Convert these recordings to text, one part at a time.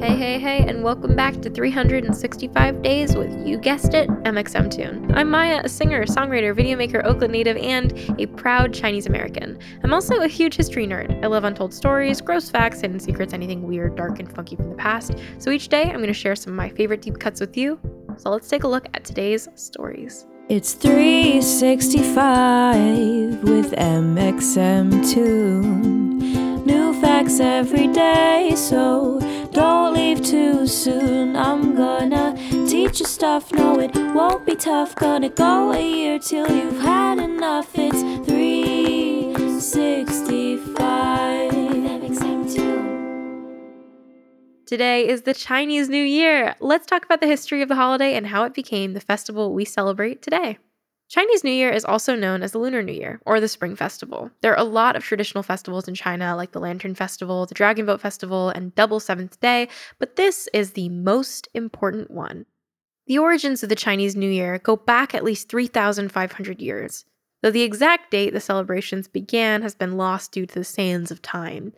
Hey, hey, hey, and welcome back to 365 Days with, you guessed it, mxmtoon. I'm Maia, a singer, songwriter, videomaker, Oakland native, and a proud Chinese American. I'm also a huge history nerd. I love untold stories, gross facts, hidden secrets, anything weird, dark, and funky from the past. So each day, I'm going to share some of my favorite deep cuts with you. So let's take a look at today's stories. It's 365 with mxmtoon. New facts every day, so don't too soon. I'm gonna teach you stuff, no, it won't be tough. Gonna go a year till you've had enough. It's 365 Today is the Chinese New Year. Let's talk about the history of the holiday and how it became the festival we celebrate today. Chinese New Year is also known as the Lunar New Year or the Spring Festival. There are a lot of traditional festivals in China, like the Lantern Festival, the Dragon Boat Festival, and Double Seventh Day, but this is the most important one. The origins of the Chinese New Year go back at least 3,500 years, though the exact date the celebrations began has been lost due to the sands of time.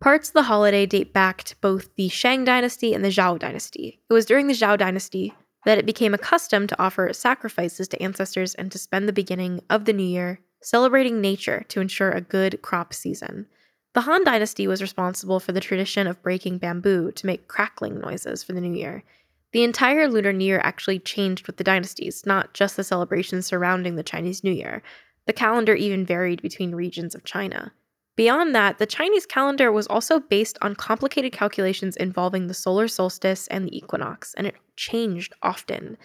Parts of the holiday date back to both the Shang Dynasty and the Zhou Dynasty. It was during the Zhou Dynasty that it became a custom to offer sacrifices to ancestors and to spend the beginning of the new year celebrating nature to ensure a good crop season. The Han Dynasty was responsible for the tradition of breaking bamboo to make crackling noises for the new year. The entire Lunar New Year actually changed with the dynasties, not just the celebrations surrounding the Chinese New Year. The calendar even varied between regions of China. Beyond that, the Chinese calendar was also based on complicated calculations involving the solar solstice and the equinox, and it changed often.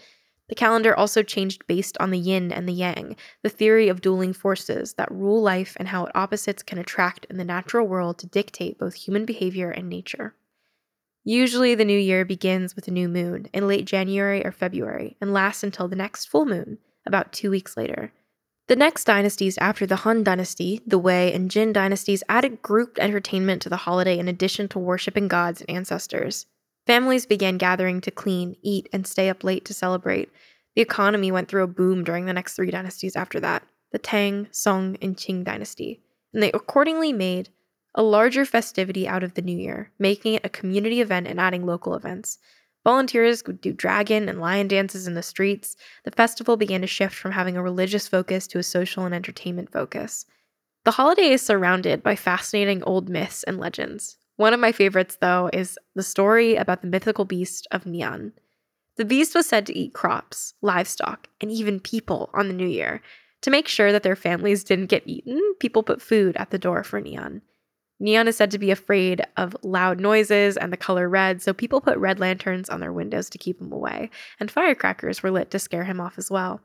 The calendar also changed based on the yin and the yang, the theory of dueling forces that rule life and how opposites can attract in the natural world to dictate both human behavior and nature. Usually, the new year begins with a new moon in late January or February and lasts until the next full moon, about two weeks later. The next dynasties after the Han dynasty, the Wei and Jin dynasties, added grouped entertainment to the holiday in addition to worshiping gods and ancestors. Families began gathering to clean, eat, and stay up late to celebrate. The economy went through a boom during the next three dynasties after that the Tang, Song, and Qing dynasty, and they accordingly made a larger festivity out of the new year, making it a community event and adding local events. Volunteers would do dragon and lion dances in the streets. The festival began to shift from having a religious focus to a social and entertainment focus. The holiday is surrounded by fascinating old myths and legends. One of my favorites, though, is the story about the mythical beast of Nian. The beast was said to eat crops, livestock, and even people on the new year. To make sure that their families didn't get eaten, people put food at the door for Nian. Nian is said to be afraid of loud noises and the color red, so people put red lanterns on their windows to keep him away, and firecrackers were lit to scare him off as well.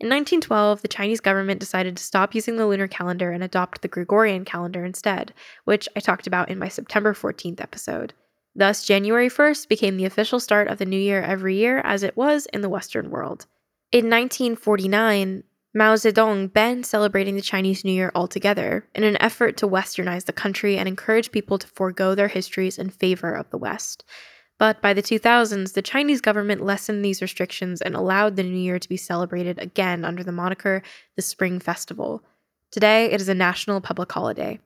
In 1912, the Chinese government decided to stop using the lunar calendar and adopt the Gregorian calendar instead, which I talked about in my September 14th episode. Thus, January 1st became the official start of the new year every year, as it was in the Western world. In 1949, Mao Zedong banned celebrating the Chinese New Year altogether in an effort to westernize the country and encourage people to forego their histories in favor of the West. But by the 2000s, the Chinese government lessened these restrictions and allowed the New Year to be celebrated again under the moniker the Spring Festival. Today, it is a national public holiday.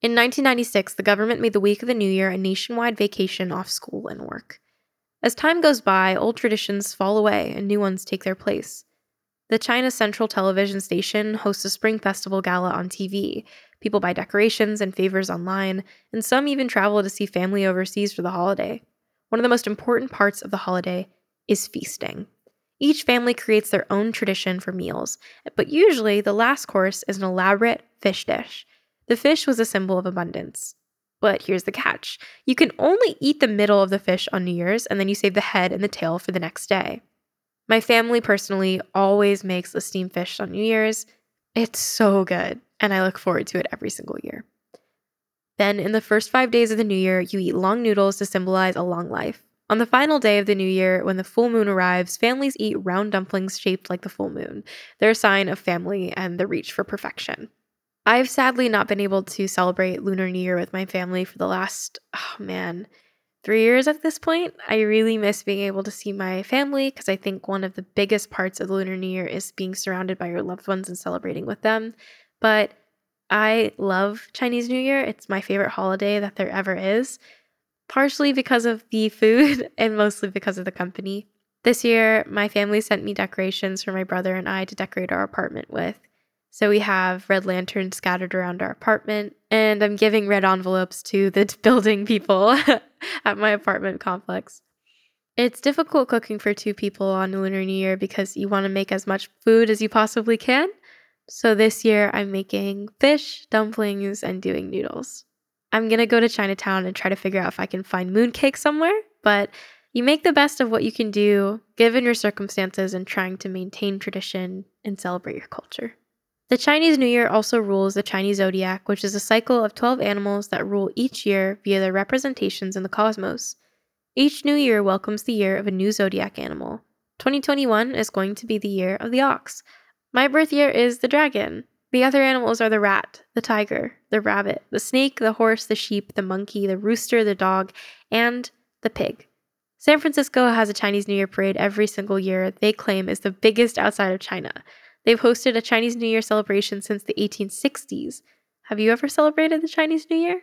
In 1996, the government made the week of the New Year a nationwide vacation off school and work. As time goes by, old traditions fall away and new ones take their place. The China Central Television Station hosts a Spring Festival gala on TV. People buy decorations and favors online, and some even travel to see family overseas for the holiday. One of the most important parts of the holiday is feasting. Each family creates their own tradition for meals, but usually the last course is an elaborate fish dish. The fish was a symbol of abundance. But here's the catch you can only eat the middle of the fish on New Year's, and then you save the head and the tail for the next day. My family personally always makes the steamed fish on New Year's. It's so good, and I look forward to it every single year. Then, in the first five days of the new year, you eat long noodles to symbolize a long life. On the final day of the new year, when the full moon arrives, families eat round dumplings shaped like the full moon. They're a sign of family and the reach for perfection. I've sadly not been able to celebrate Lunar New Year with my family for the last, oh man, three years at this point. I really miss being able to see my family because I think one of the biggest parts of the Lunar New Year is being surrounded by your loved ones and celebrating with them. But I love Chinese New Year. It's my favorite holiday that there ever is partially because of the food and mostly because of the company. This year, my family sent me decorations for my brother and I to decorate our apartment with. So we have red lanterns scattered around our apartment, and I'm giving red envelopes to the building people at my apartment complex. It's difficult cooking for two people on Lunar New Year because you want to make as much food as you possibly can. So this year, I'm making fish, dumplings, and doing noodles. I'm going to go to Chinatown and try to figure out if I can find mooncake somewhere, but you make the best of what you can do given your circumstances and trying to maintain tradition and celebrate your culture. The Chinese New Year also rules the Chinese zodiac, which is a cycle of 12 animals that rule each year via their representations in the cosmos. Each new year welcomes the year of a new zodiac animal. 2021 is going to be the year of the ox. My birth year is the dragon. The other animals are the rat, the tiger, the rabbit, the snake, the horse, the sheep, the monkey, the rooster, the dog, and the pig. San Francisco has a Chinese New Year parade every single year they claim is the biggest outside of China. They've hosted a Chinese New Year celebration since the 1860s. Have you ever celebrated the Chinese New Year?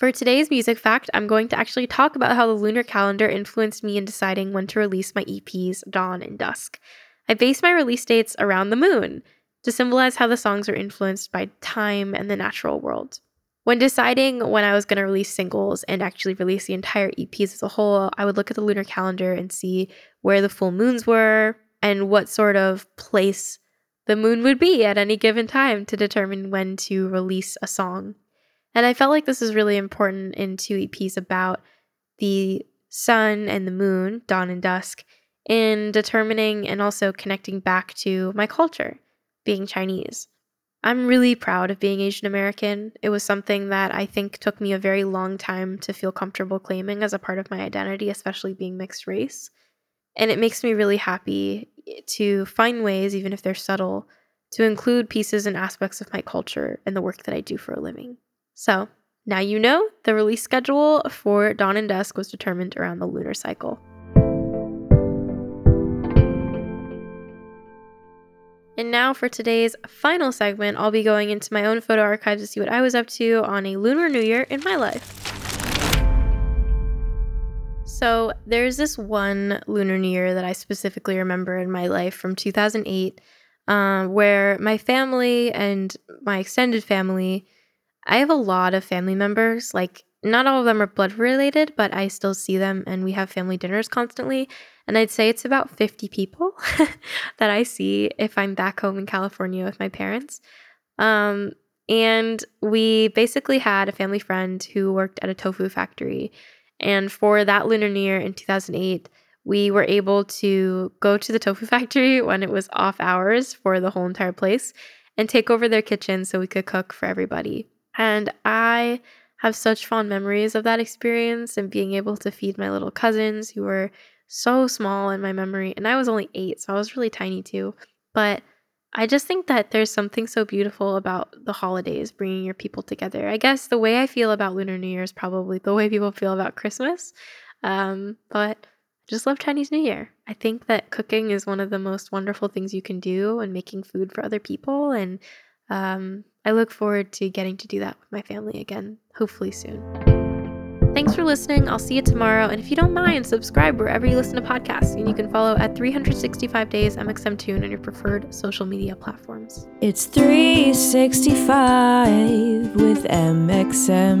For today's music fact, I'm going to actually talk about how the lunar calendar influenced me in deciding when to release my EPs Dawn and Dusk. I base my release dates around the moon to symbolize how the songs are influenced by time and the natural world. When deciding when I was going to release singles and actually release the entire EPs as a whole, I would look at the lunar calendar and see where the full moons were and what sort of place the moon would be at any given time to determine when to release a song. And I felt like this is really important in two EPs about the sun and the moon, dawn and dusk, in determining and also connecting back to my culture, being Chinese. I'm really proud of being Asian American. It was something that I think took me a very long time to feel comfortable claiming as a part of my identity, especially being mixed race. And it makes me really happy to find ways, even if they're subtle, to include pieces and aspects of my culture in the work that I do for a living. So now you know the release schedule for Dawn and Dusk was determined around the lunar cycle. And now for today's final segment, I'll be going into my own photo archive to see what I was up to on a Lunar New Year in my life. So there's this one Lunar New Year that I specifically remember in my life from 2008, um, where my family and my extended family I have a lot of family members. Like, not all of them are blood related, but I still see them and we have family dinners constantly. And I'd say it's about 50 people that I see if I'm back home in California with my parents. Um, and we basically had a family friend who worked at a tofu factory. And for that Lunar New Year in 2008, we were able to go to the tofu factory when it was off hours for the whole entire place and take over their kitchen so we could cook for everybody. And I have such fond memories of that experience and being able to feed my little cousins who were so small in my memory. And I was only eight, so I was really tiny too. But I just think that there's something so beautiful about the holidays, bringing your people together. I guess the way I feel about Lunar New Year is probably the way people feel about Christmas. Um, but I just love Chinese New Year. I think that cooking is one of the most wonderful things you can do and making food for other people. And um, I look forward to getting to do that with my family again, hopefully soon. Thanks for listening. I'll see you tomorrow. And if you don't mind, subscribe wherever you listen to podcasts. And you can follow at 365 Days mxmtoon on your preferred social media platforms. It's 365 with mxmtoon